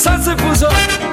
Ça c'est pour ça.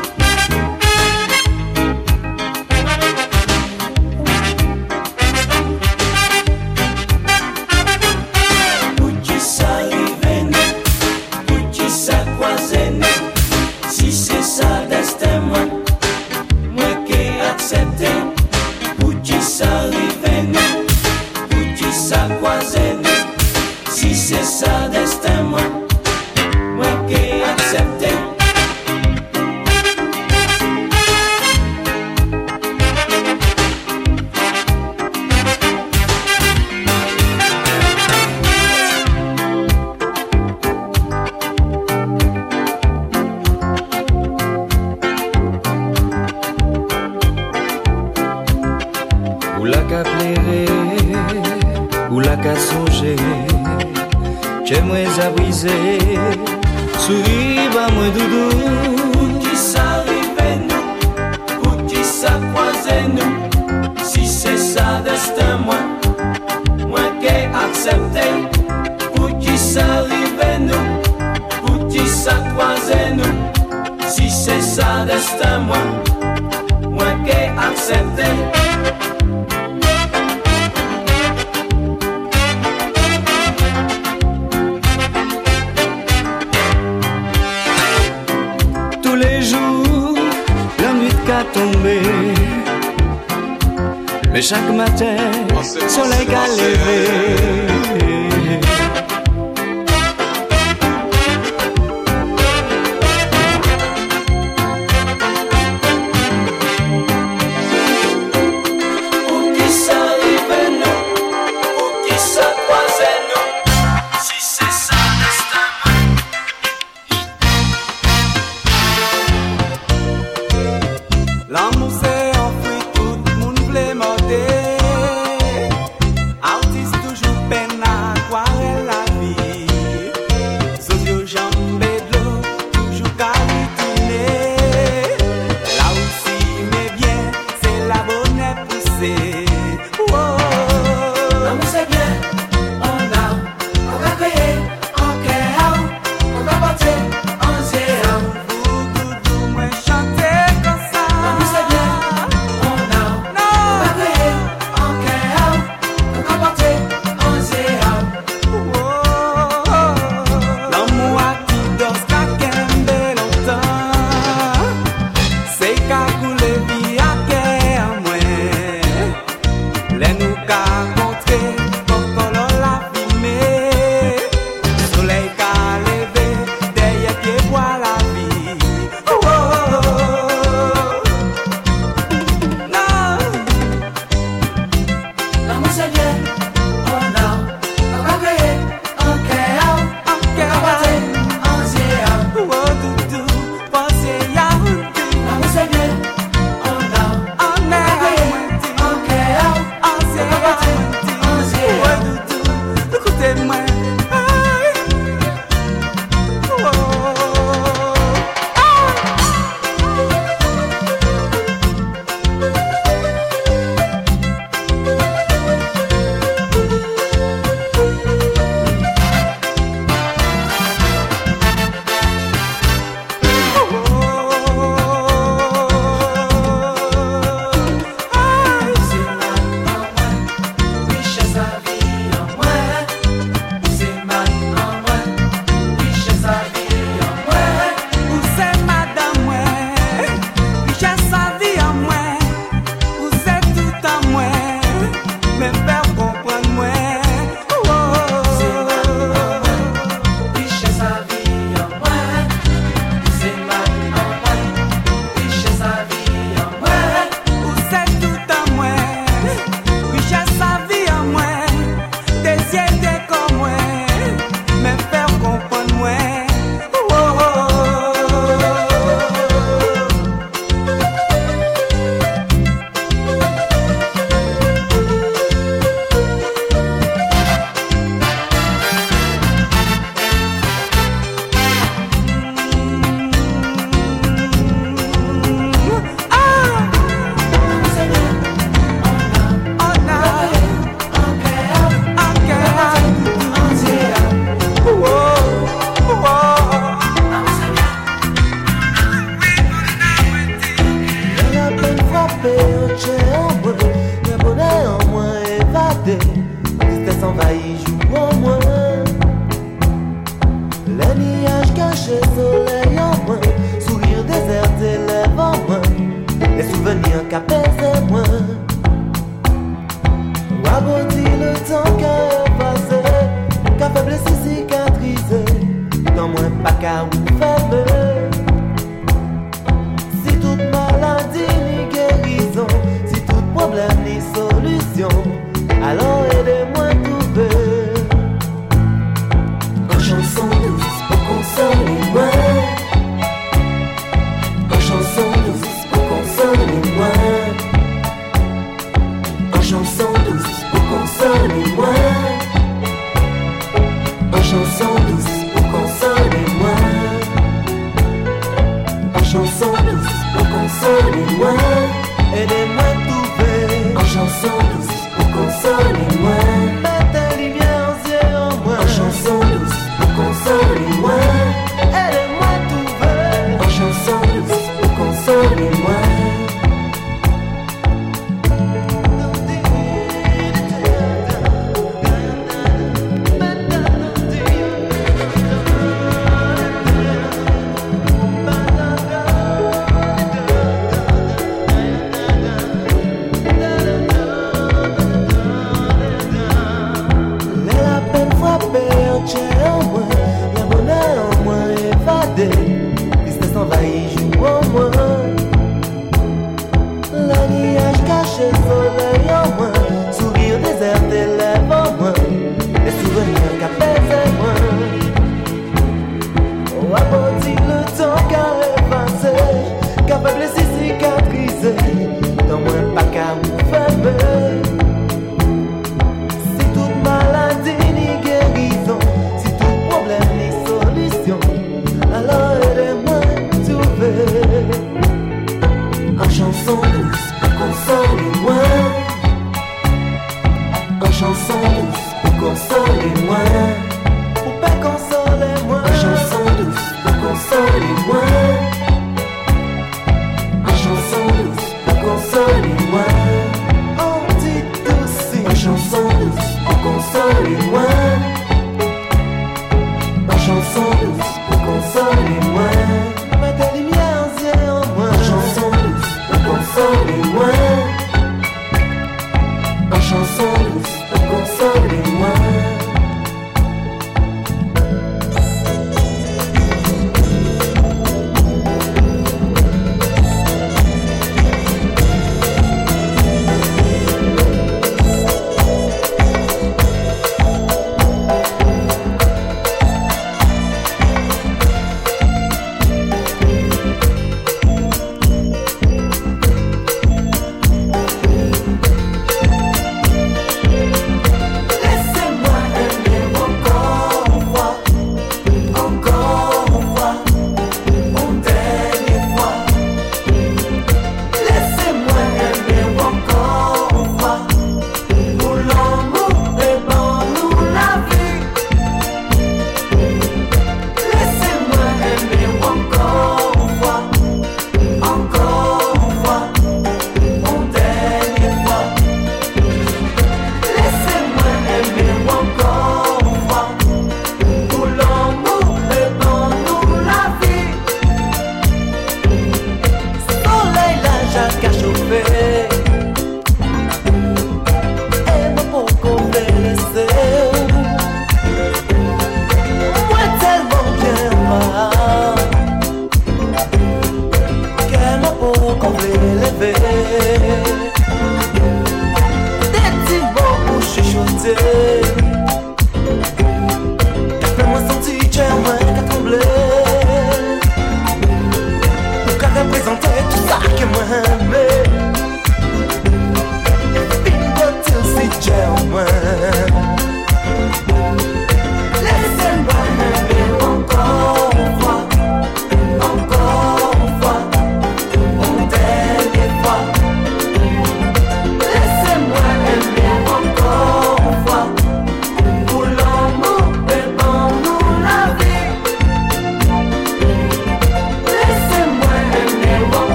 Sans qu'un passé, qu'un faiblesse cicatrisée, non moins pas qu'à ou faible. Si toute maladie ni guérison, si tout problème ni solution, alors aidez-moi.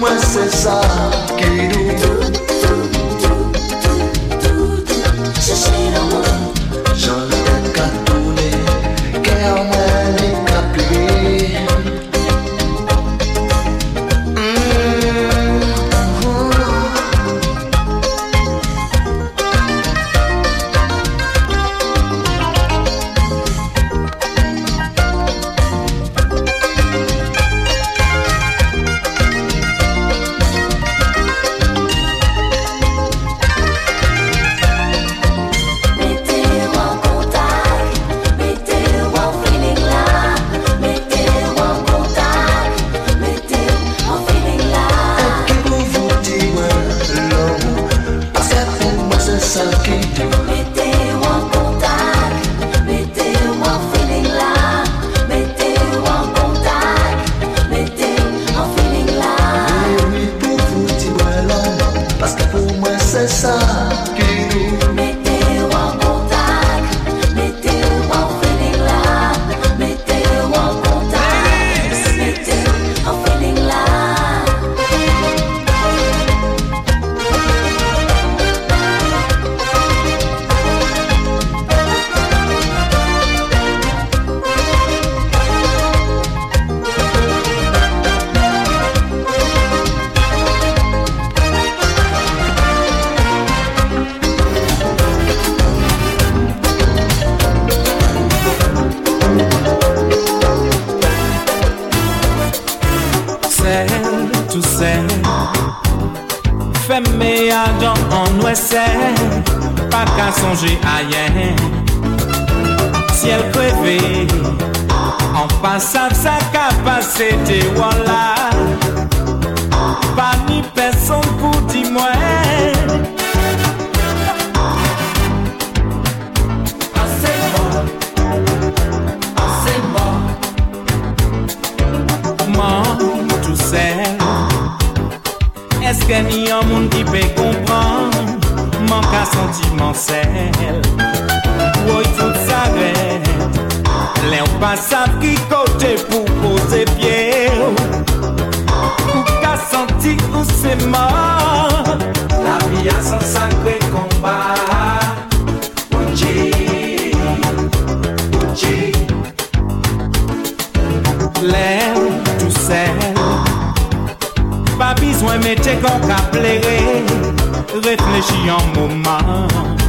como é cessar, querido. me ajan an wese Pa ka sonje ayen Siel kreve An pasav sa ka pase te wala. Pa ni peson pou di mwen Gen yon moun ki pe kompran Mank a sentimen sel Woy tout sa ren Le ou pa sav ki kote pou pose pie Ou ka senti ou se man besoin mettre qu'on qu'à plairer Réfléchis un moment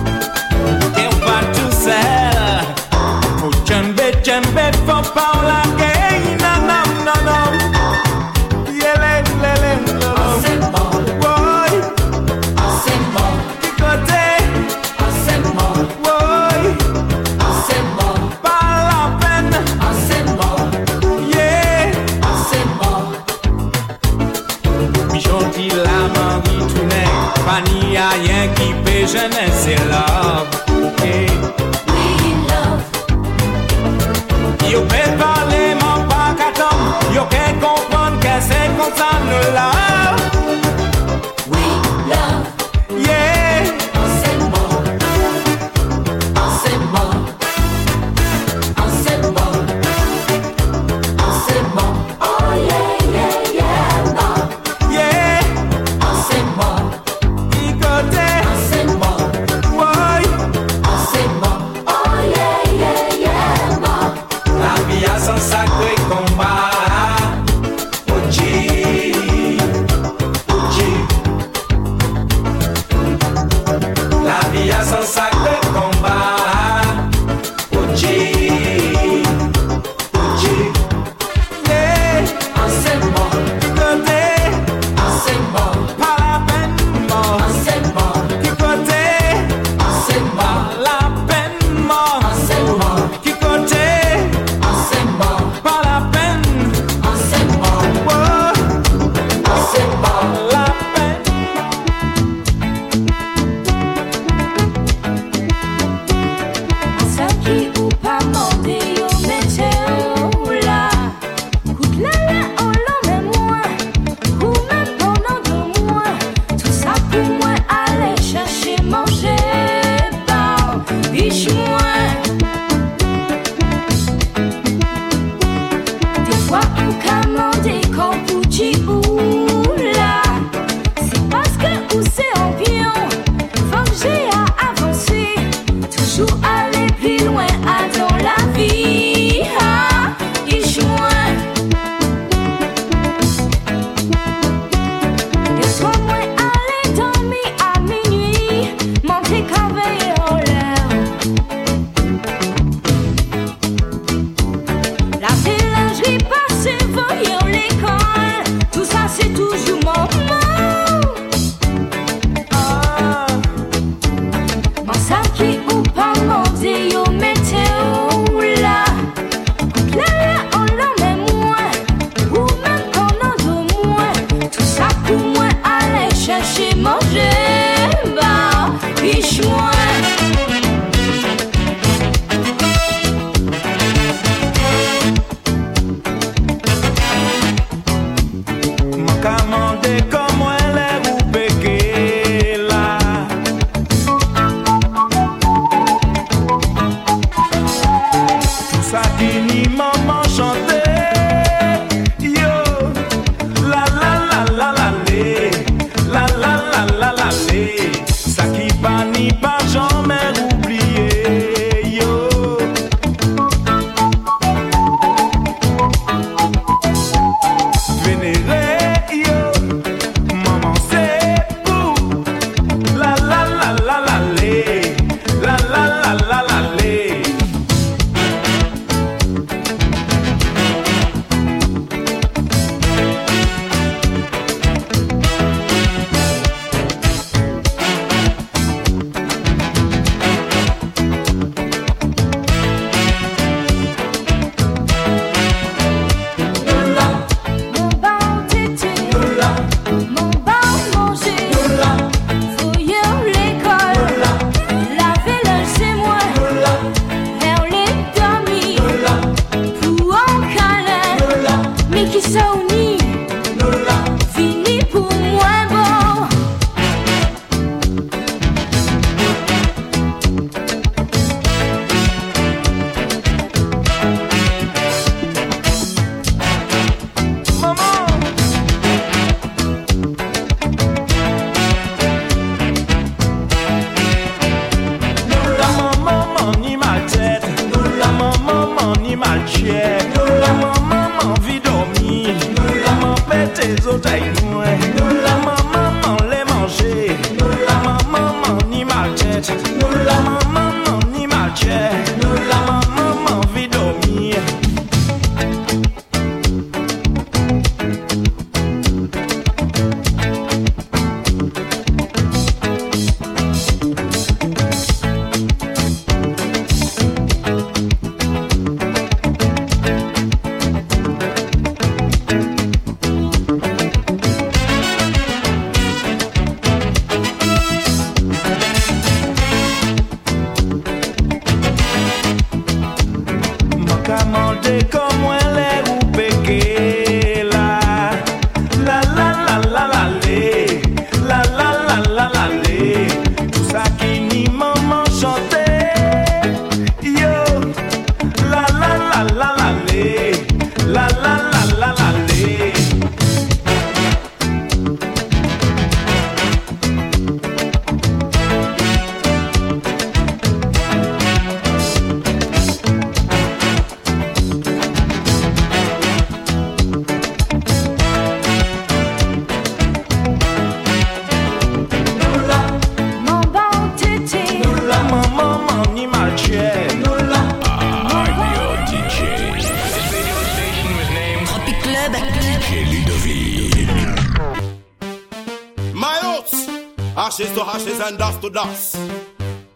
hashes to hashes and dust to dust.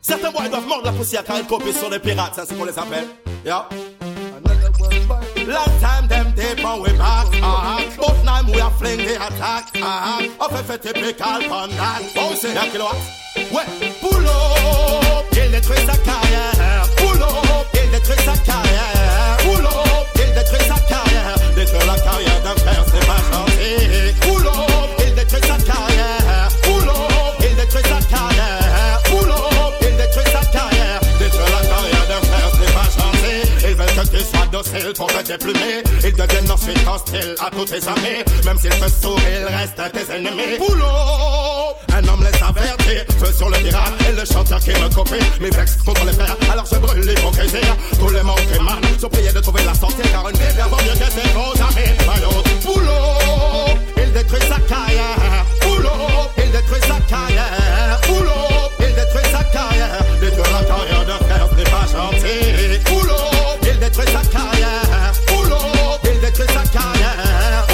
Certains boys doivent mordre la poussière car ils copient sur les pirates, c'est ainsi qu'on les appelle. Yeah. Long time them tape on we back. Uh-huh. But now we are fling the attack, ah. Uh-huh. If it typical that. Oh, say that kilowatt. Ouais, pull up, il détruit sa carrière. Pull up, il détruit sa carrière. Pull up, il détruit sa carrière. Détruire la carrière d'un frère, c'est pas gentil. Docile pour te déplumer. Ils deviennent ensuite hostiles à tous tes amis. Même s'ils te sourient, ils restent tes ennemis. Up, un homme les avertit. Feu sur le pirate et le chanteur qui me copie. Mes vex contre les frères, alors je brûle l'hypocrisie. Tous les manques émanent, sont priés de trouver la sortie. Car une vie vaut mieux que ses faux amis. Pull up, il détruit sa carrière. Up, il détruit sa carrière. Up, il détruit sa carrière. Détruire la carrière d'un frère, n'est pas gentil. Il détruit sa carrière. Pull il détruit sa carrière.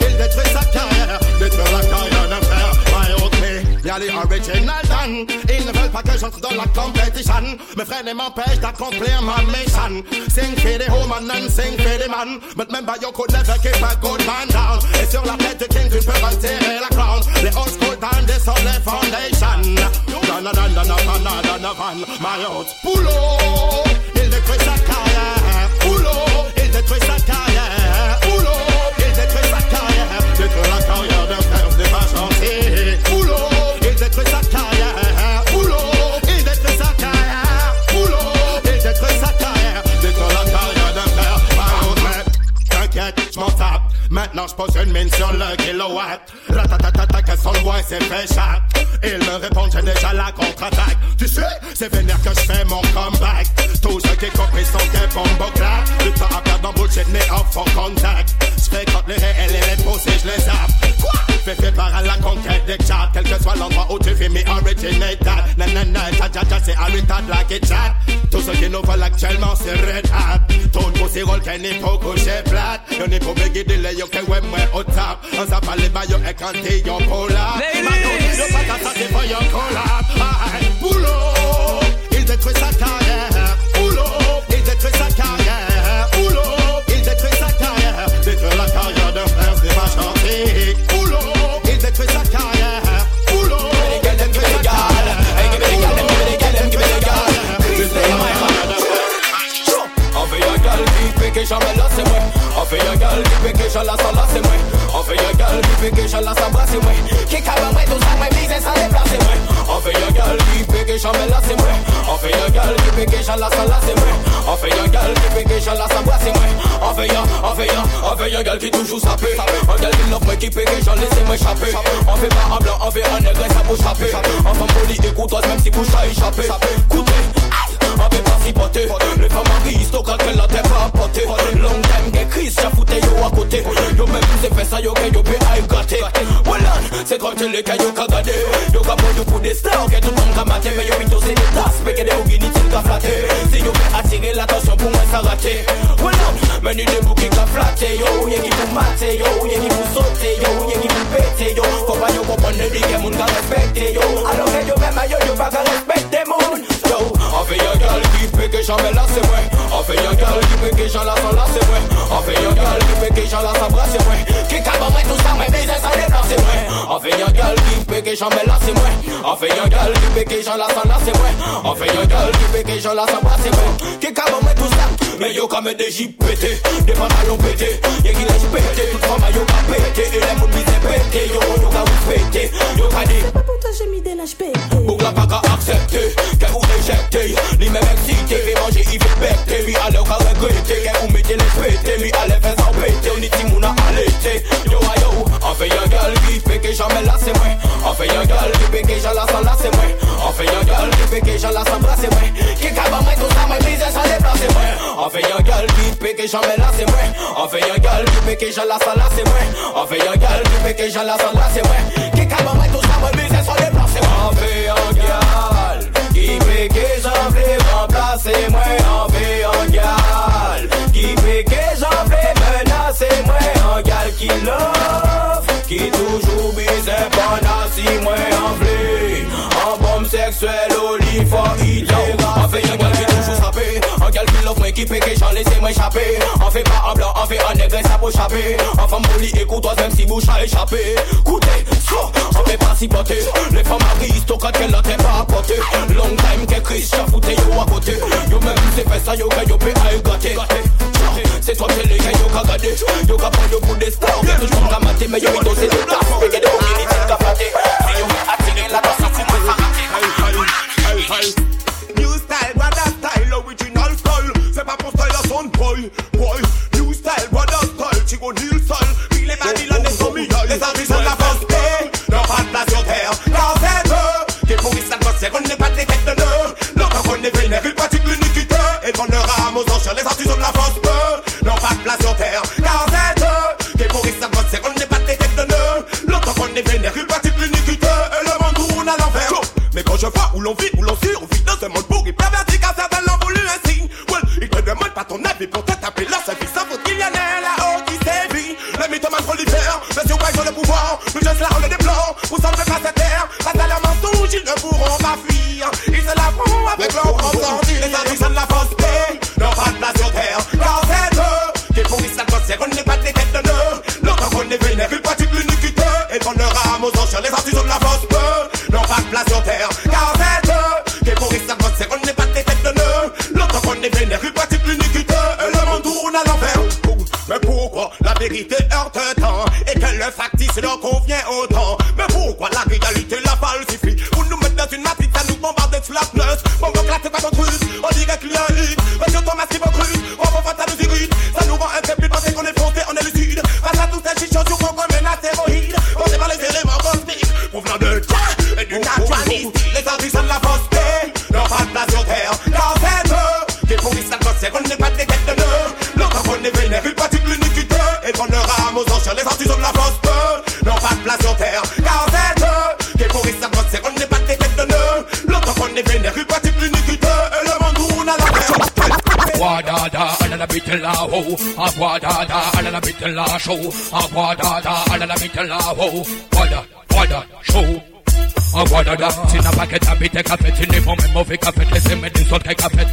Il détruit sa carrière. La carrière d'un frère, old me. Y'a les original done. Ils ne veulent pas que j'entre dans la compétition. Mes frères ne m'empêchent d'accomplir ma mission. Sing for the woman and sing for the man. But remember, you could never keep a good man down. Et sur la tête du king, tu peux retirer la crown. Les old school time, this on les foundations. My old pull up. S'est fait chat. Il me répond, j'ai déjà la contre-attaque. Tu sais, c'est vénère que je fais mon comeback. Tous ceux qui compris sont des bombes clap. Le temps à perdre dans bullshit, mais off en contact. Je quand les réels et les posés, je les zappe. Quoi? Fais fait par à la conquête des chats. Quel que soit l'endroit où tu fais me originate that. Nanana, ta ta ta, c'est Habitat like it chat. Tous ceux qui nous veulent actuellement, c'est Red Hat. Ton pussy roll, qu'elle n'est pas couché plate. Y'en est pour béguer de l'œil, ok, ouais, moi, au top. On s'appelle les bails, et quand t'es yon collab. Maintenant, yo pas ta c'est pas yon collab. Aïe, boulot, il détruit sa carrière. Fait un gal qui fait que j'en la sans là c'est moi On fait un gal qui fait que j'en la sans bras c'est moi Qui cabre moi tout ça moi business sans déplacer c'est moi On fait un gal qui fait que jamais là c'est moi On fait un gal qui fait que j'en la sans là c'est moi On fait un gal qui fait que j'en la sans bras c'est moi On fait un, on fait un, on fait un gal qui toujours sapé Un gal qui love moi qui fait que j'en laisse moi échapper On fait pas un blanc, on fait un nègre ça pour chapper En femme polie et courtoise même si pour chat échapper Écoutez, aïe on peut pas s'y poter Les femmes aristocrates qu'elle a t'es pas poté Long time que Chris j'ai fouté yo côté Yo même vous fait ça yo que yo peut aïe gâté Voilà c'est comme tu les que yo ka gade Yo ka bon yo pour des stars que tout le monde ka mater Mais yo pito c'est des tasses mais que des ogini t'il ka flatter Si yo Voilà mais ni des bouquets ka flatter Yo y'a qui pour mater Yo y'a qui pour sauter Yo y'a péter Yo pas yo que moun ka respecter Yo. Alors que yo même yo yo ka Yo on fait un gal qui fait que jamais là c'est moi On fait un gal qui fait que j'en la sans là c'est moi On fait un gal qui fait que j'en la sans bras c'est moi Qui cabre moi tout ça mais business à déplacer c'est moi On fait un gal qui fait que jamais là c'est moi On fait un gal qui fait que j'en la sans là c'est moi On fait un gal qui fait que j'en la sans bras c'est moi Qui cabre moi tout ça mais yo comme des JPT Des pantalons pétés Y'a qui laisse péter Toute femme yo ka pété. Et les mounes misent pété. Yo yo ka vous pété. Yo ka dit. Pourtant j'ai mis des lâches pétés Pour la pas qu'à accepter Qu'elle vous réjecter Li On dit Timouna allaité Yo a yo On fait un gal fait que jamais là c'est moi On fait un gal que j'en la sans là c'est moi On fait un gal fait que j'en la sans bras c'est moi Qui cabre moi tout ça moi business à déplacer moi On fait un gal qui fait que jamais là c'est moi On fait un gal la sans là c'est moi On fait un gal fait que j'en la sans là c'est moi Qui cabre moi tout On fait un gal peke jan vle remplase mwen an ve an gal Ki peke jan vle menase mwen an gal Ki love, ki toujou bize panasi mwen an vle An bom seksuel ou li fo ide ki peke jan lese mwen chape An fe pa an negre zem si boucha échappé. Koute, so, an fe si pote te pa Long time yo Yo yo yo tele ke yo gade Yo ka pon yo pou de mate, yo yo la farate Hey, hey, New pas pour style à son boy, boy. New style, brother style, Chico style. Les les les de la force. Pas de place sur terre, car c'est eux qui pourrissent la gossière. On n'est pas des têtes de nœuds. L'autre qu'on est vénère, il pratique l'iniquité. Et qu'on leur rame aux enchères, les artistes de la force. De place sur terre, car c'est eux qui pourrissent la gossière. On n'est pas des têtes de nœuds. L'autre qu'on est vénère, il pratique l'iniquité. Et le monde tourne à l'envers. Mais quand je vois où l'on vit, où l'on le pouvoir. Nous juste la rôle des blancs, pour Parce que Thomas ho. Wadada, alala bitela show. Wadada, alala bitela ho. Wada, wada, show. Wadada, sina paquet habite café, sini mon même mauvais café, laissez-moi des autres café.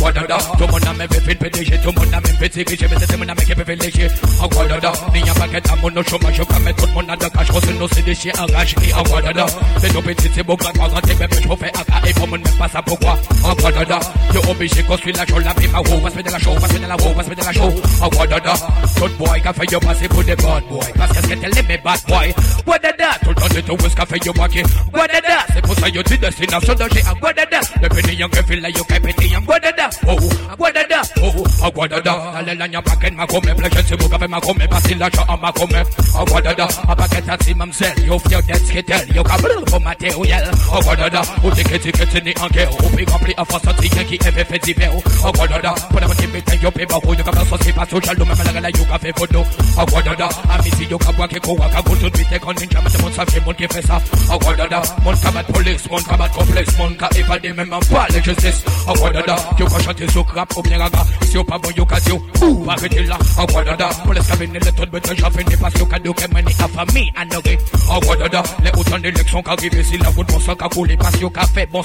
Wadada, tout le monde a même fait PDG, tout le monde a même fait dirigé, mais c'est mon ami qui peut léger. Wadada, ni un paquet à mon chômage, je peux mettre tout le monde à de cash, cause nous c'est des chiens enragés. Wadada, c'est nos petits, c'est beau, grand, grand, grand, mais je me fais AK, et pour moi, même pas ça pourquoi. Wadada, t'es obligé de construire la chose, la vie, ma roue, passe de la show, passe de la passe de la show. Wadada, tout boy, qu'a fait yo passer pour des bad boy, que c'est qu'elle aimait bad boy. Wadada, tout le temps de tout, ce qu'a fait yo braquer. Guadada, c'est pour ça yo tu destination danger à Guadada. Le péni yon que fil la yo que péti en Guadada. Oh, Guadada, oh, à Guadada. Allez la nya paquet ma come, pleasure vous qui fait ma come, passer l'argent à ma come. À Guadada, à paquet à si mamsel, yo fier d'être sketel, yo ka brûle pour matériel. À Guadada, ou ticket ticket ni en guerre, ou puis rempli à force anti qui est fait divers. À Guadada, pour la bonne bête yo pe bako, yo ka pas sauce pas social, même la gala yo ka fait photo. À Guadada, à misi yo ka boire que quoi, ka go suite, quand ninja, mais mon savait mon qui fait ça. À Guadada, mon camat police, mon camat complexe, mon cas évadé même en pas les justice. En Guadada, yo ka chanter sur crap ou bien raga, si yo pas bon yo ka yo, ou arrêtez là. En Guadada, pour les cabines, les taux de bête, j'en fais pas yo cadeau que mani à famille honorée. En Guadada, les autant d'élections qu'arrivent si la route bon sang qu'a coulé, parce yo ka fait bon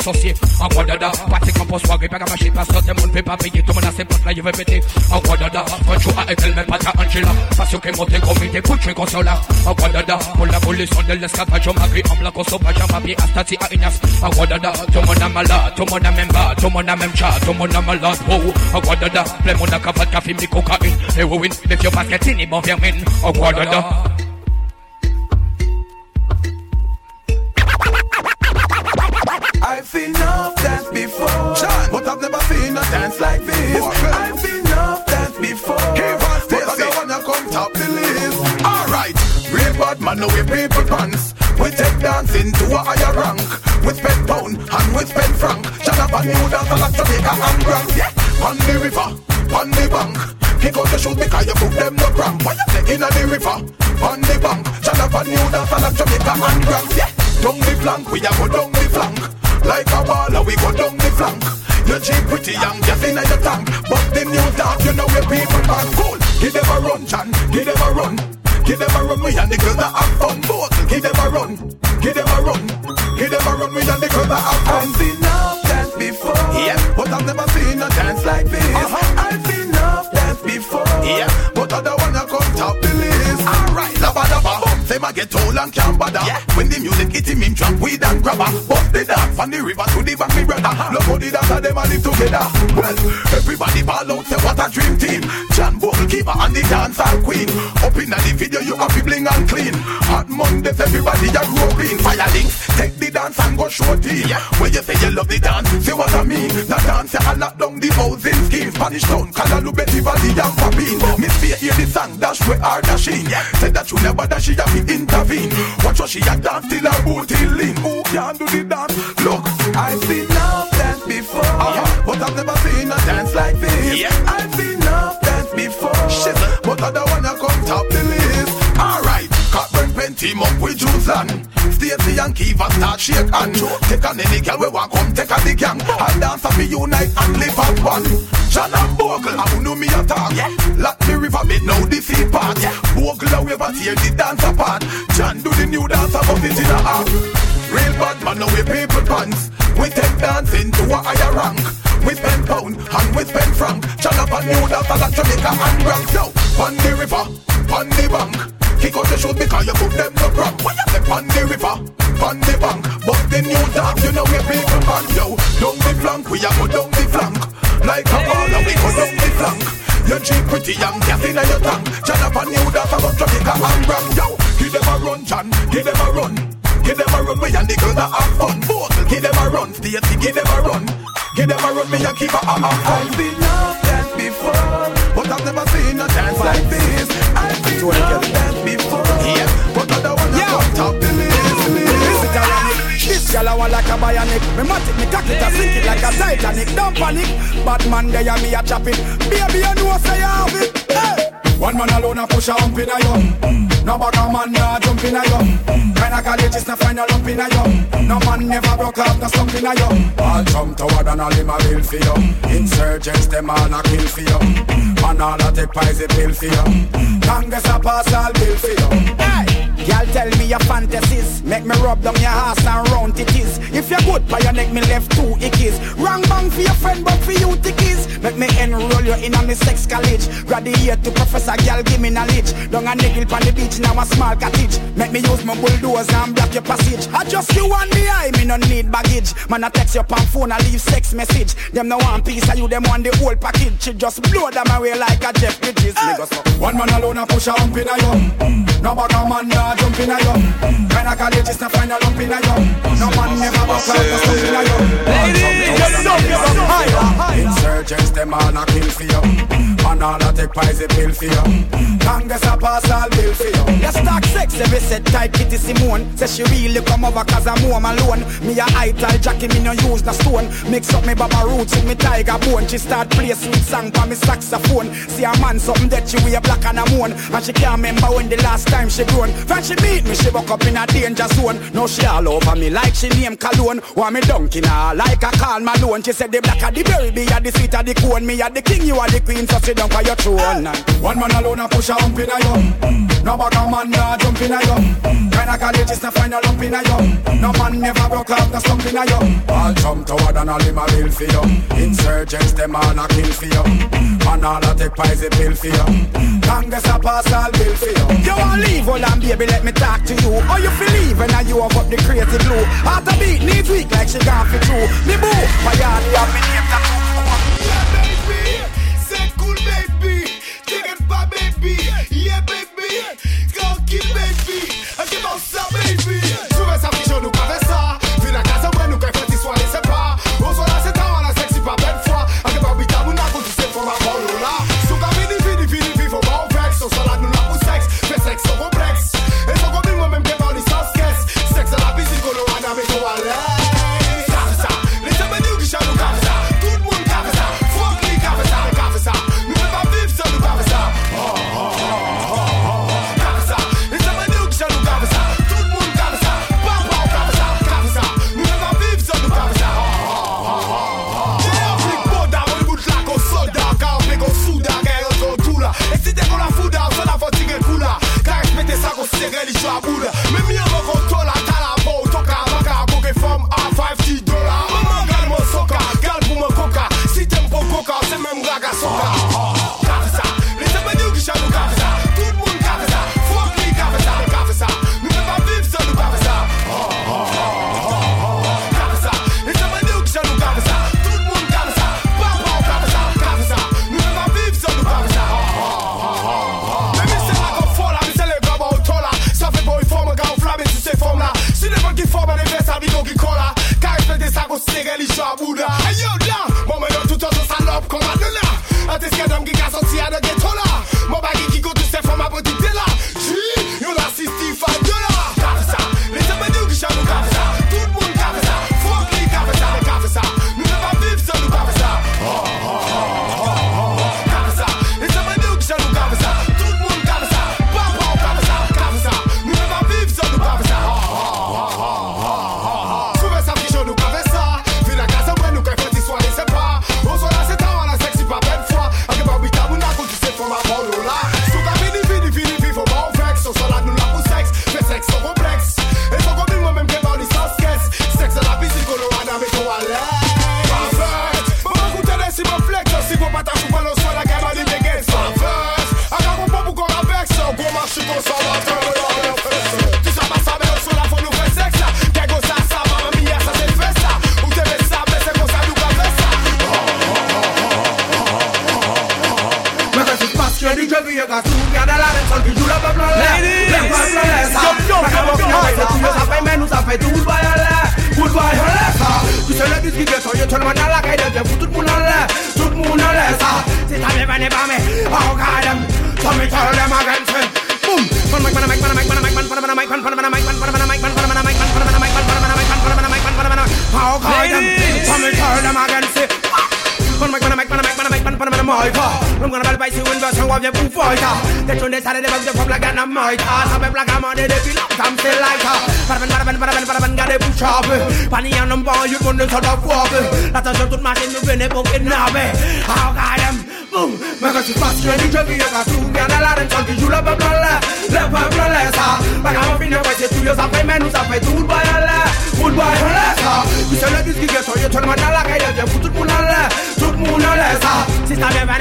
Guadada, parti quand pour soirée, pas qu'à marcher, pas sortir, mon fait pas payer, tout le monde a ses potes là, je vais péter. En Guadada, quand je à elle, même pas ta Angela, parce que monté comité, couche consola. En Guadada, pour la de l'esclavage, on m'a pris en blanc, sauvage, on m'a pris à stati à Ignace. En Guadada, tout le monde a malade, tout le monde a même bas, tout le monde a même chat, tout le monde a malade, oh. En Guadada, plein monde a cavale, café, mi cocaïne, héroïne, les vieux baskets, ni bon vermine. En Guadada. I've seen enough dance before, but I've never seen a dance like this. I've seen enough dance before, but I don't wanna come top the list. Alright, real bad man, no we people pants. We take dancing to a higher rank. We spend pound and we spend franc. Shut up and new dance like Jamaica and Grand. Yeah, on the river, on the bank. Kick out the shoes because you put them no cramp. What you say in the river, on the bank. Shut up and new dance like Jamaica and Grand. Yeah, down the flank, we a go down the flank. Like a baller, we go down the flank. You cheap pretty young, just in your tank. But the new dance, you know where people are cool. Give them a run, Chan, give them a run. Give them a run, we and the girls that have fun. Both, give them a run, give them a run. Give them a run, we and the girls that have fun. I've seen enough dance before. Yeah, but I've never seen a dance like this. Uh-huh. I've seen enough dance before. Yeah, but other say my get tall and can't bother. Yeah. When the music hit him, him drop weed and grabber. Bust the dance from the river to the bank, me brother. Look how the dance them a live together. Well, everybody ball out, say what a dream team. John Bull keeper and the dancehall queen. Up in the video, you have to bling and clean. Hot Mondays, everybody a roping. Fire links, take dance and go show. Yeah. When you say you love the dance, see what I mean. The dance, you lock down the housing scheme. Spanish town, Kalalu, Betty Valley, and Papine. Miss Fear, hear the song, dash where are dashing. Yeah. Said that you never dash, she have to intervene. Watch how she a dance till her booty lean. Who can do the dance? Look, I've seen enough dance before. uh-huh. but I've never seen a dance like this. Yeah. I've seen enough dance before. Shit, but other one a come top the list. Alright, Cockburn pen team up with Juiceland. Stacey and Kiva start shake and Take on any girl we want come take on the gang. And dance and be unite and live as one. John and Bogle, I who know me attack. Yeah. Lock the river bed now the sea part. Yeah. Bogle away but tear the dance apart. John do the new dance above it in a half. Real bad man, now we people pants. We take dancing to a higher rank. We spend pound and we spend franc. John up a new dance like Jamaica and rock. Yo, on the river, on the bank. Kick out the shoes because you put them. What you say on the river, on the bank. But the new dance, you know we people pan. Yo, down the flank, we a go down the flank. Like a baller, we go down the flank. You're cheap pretty young, gas in your tongue. John up a new dance about Jamaica and rock. Yo, give them a run, John, give them a run. Give them a run, me and the girls that have fun. Both, give them a run, Stacey, give them a run. Give them a run, me and keep a fun. I've seen enough dance before. But I've never seen a dance like this. Dance before. Yeah, but other one yeah. top the list. This gal a want like a bionic. Me matic, me cock it, I sink it like a Titanic. Don't panic. Bad man there, and me a chop it. Baby, you know say you have it. Hey. One man alone a push a hump in a yum. No bugger man nah jump in a yum. Kinda college is find a lump in a yum. No man never broke up, no stump in a yum. All jump toward and all him a bill for you. Insurgents them all a kill for you. Man all a take pies a pill for you. Congress a pass all bill for you. Hey. Y'all tell me your fantasies. Make me rub down your ass and round it is. If you're good, by your neck me left two ickies Wrong bang for your friend, but for you tickies Make me enroll you in a me sex college. Graduate to professor, girl give me knowledge. Down a niggle on the beach, now a small cottage. Make me use my bulldozer and block your passage. I just you and me, I me no need baggage. Man, I text your pan phone, I leave sex message. Them no one piece of you, them want the whole package. She just blow them away like a Jeff Bridges. Hey. One man alone a push a hump in a yum. No bugger man, nah jump in a yum college is not find a lump in a yum No man never buck out the stump in a yum Ladies, just just up, higher Insurgents, them all a kill for you Man all a take pies a pill for you. Congress a pass all bill for you. You stack sex every set type Kitty Simone. Say she really come over cause I'm home alone. Me a high tile Jackie, me no use the stone. Mix up me baba roots with me tiger bone. She start play sweet song for me saxophone. See a man something that she wear black and a moon. And she can't remember when the last time she grown. When she meet me, she woke up in a danger zone. Now she all over me like she name cologne. Want me dunking her like a Karl Malone. She said the black of the berry, be a the sweet of the cone. Me a the king, you are the queen, so sit down for your throne. One man alone a push a hump in a yum. No bugger man nah jump in a yum. Kinda college is no find a lump in a yum. No man never broke out, no stump in a yum. All jump toward and all him a bill for you Insurgents, them all a kill for you Man all a take pies a bill for you Congress a pass all bill for you You want leave, hold on baby, let me talk to you. How you feel leave and you have up the crazy glue Heart a beat, needs weak like she gone for two Me boo, my yard, you have me name tattoo. C'est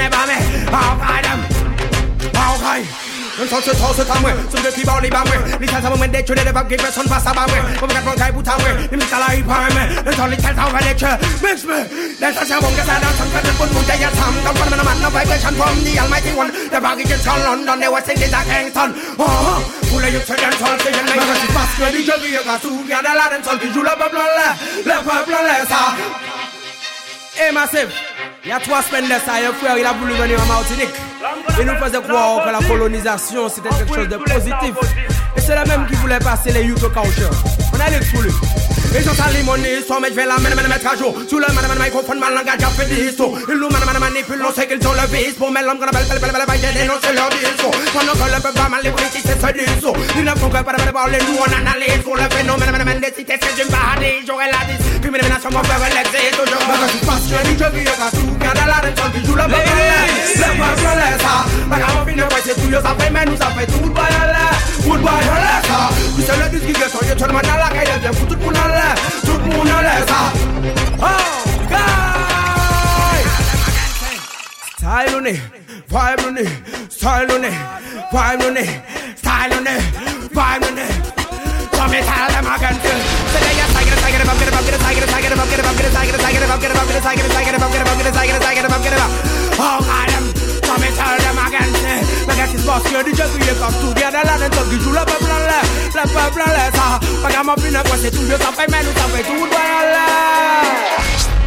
mamy Hawkeye Hawkeye 人从此投身汤位，送给皮包里班位，你看他们门的绝对的把给别穿把啥班位，我们敢放开不摊位，你们打来一盘门，人从你看他们的车，mix me，来他想我们在那唱歌的不不在呀唱，当官们的满脑白白唱光的杨麦听闻，在把给人穿伦敦的我心里在开 ton，哦，不来有车人穿谁人来，我是巴斯克的这个也敢输，别的拉人穿，比如了不不了，了不不了啥，哎，massive。Il y a trois semaines de ça, frère il a voulu venir en Martinique. Il nous faisait croire que la colonisation c'était quelque chose de positif. Et c'est la même qui voulait passer les au culture. On a pour lui. Et j'entends les monnaies, mais je vais la mettre à jour. Sous le man, man, microphone, langage, j'ai fait des histoires. Ils man, man, manipulent, on sait qu'ils ont le vice. Pour mettre qu'on appelle, belle, belle, belle, belle, dénoncer leur discours. Pendant que le peuple va mal, les politiques, c'est ce discours. Ils ne font que pas de parler, nous on analyse. Pour le phénomène, man, man, des cités, c'est une paradis. J'aurais la discrimination, mon père, l'existe toujours. Mais je suis passionné, je vis à Mwen kade la dem chan ki jou le pe pe le Le mwen je le sa Mwen kade fin de fay se tou yo sa fey men nou sa fey tou Wout baye le, wout baye le sa Mwen se le dis ki ge son yo chon jem Fou tout moun an le, tout moun an Oh, guy Style ou ne, vibe ou ne Style ou ne, vibe ou ne Style ou ne, vibe ou ne Come me tell them again Say Say they get tiger, tiger, up, get up, get tiger, tiger, up, get up, get tiger, tiger, up, get up, get tiger, tiger, up, get up, get tiger, tiger, up, get up. Oh God. So me tell them again to se passe que DJ qui est comme tout Garde la dentelle qui joue le peuple en l'air Le peuple en l'air ça Pas qu'à m'en finir quoi c'est tout Dieu ça fait mais nous ça fait tout le boy en l'air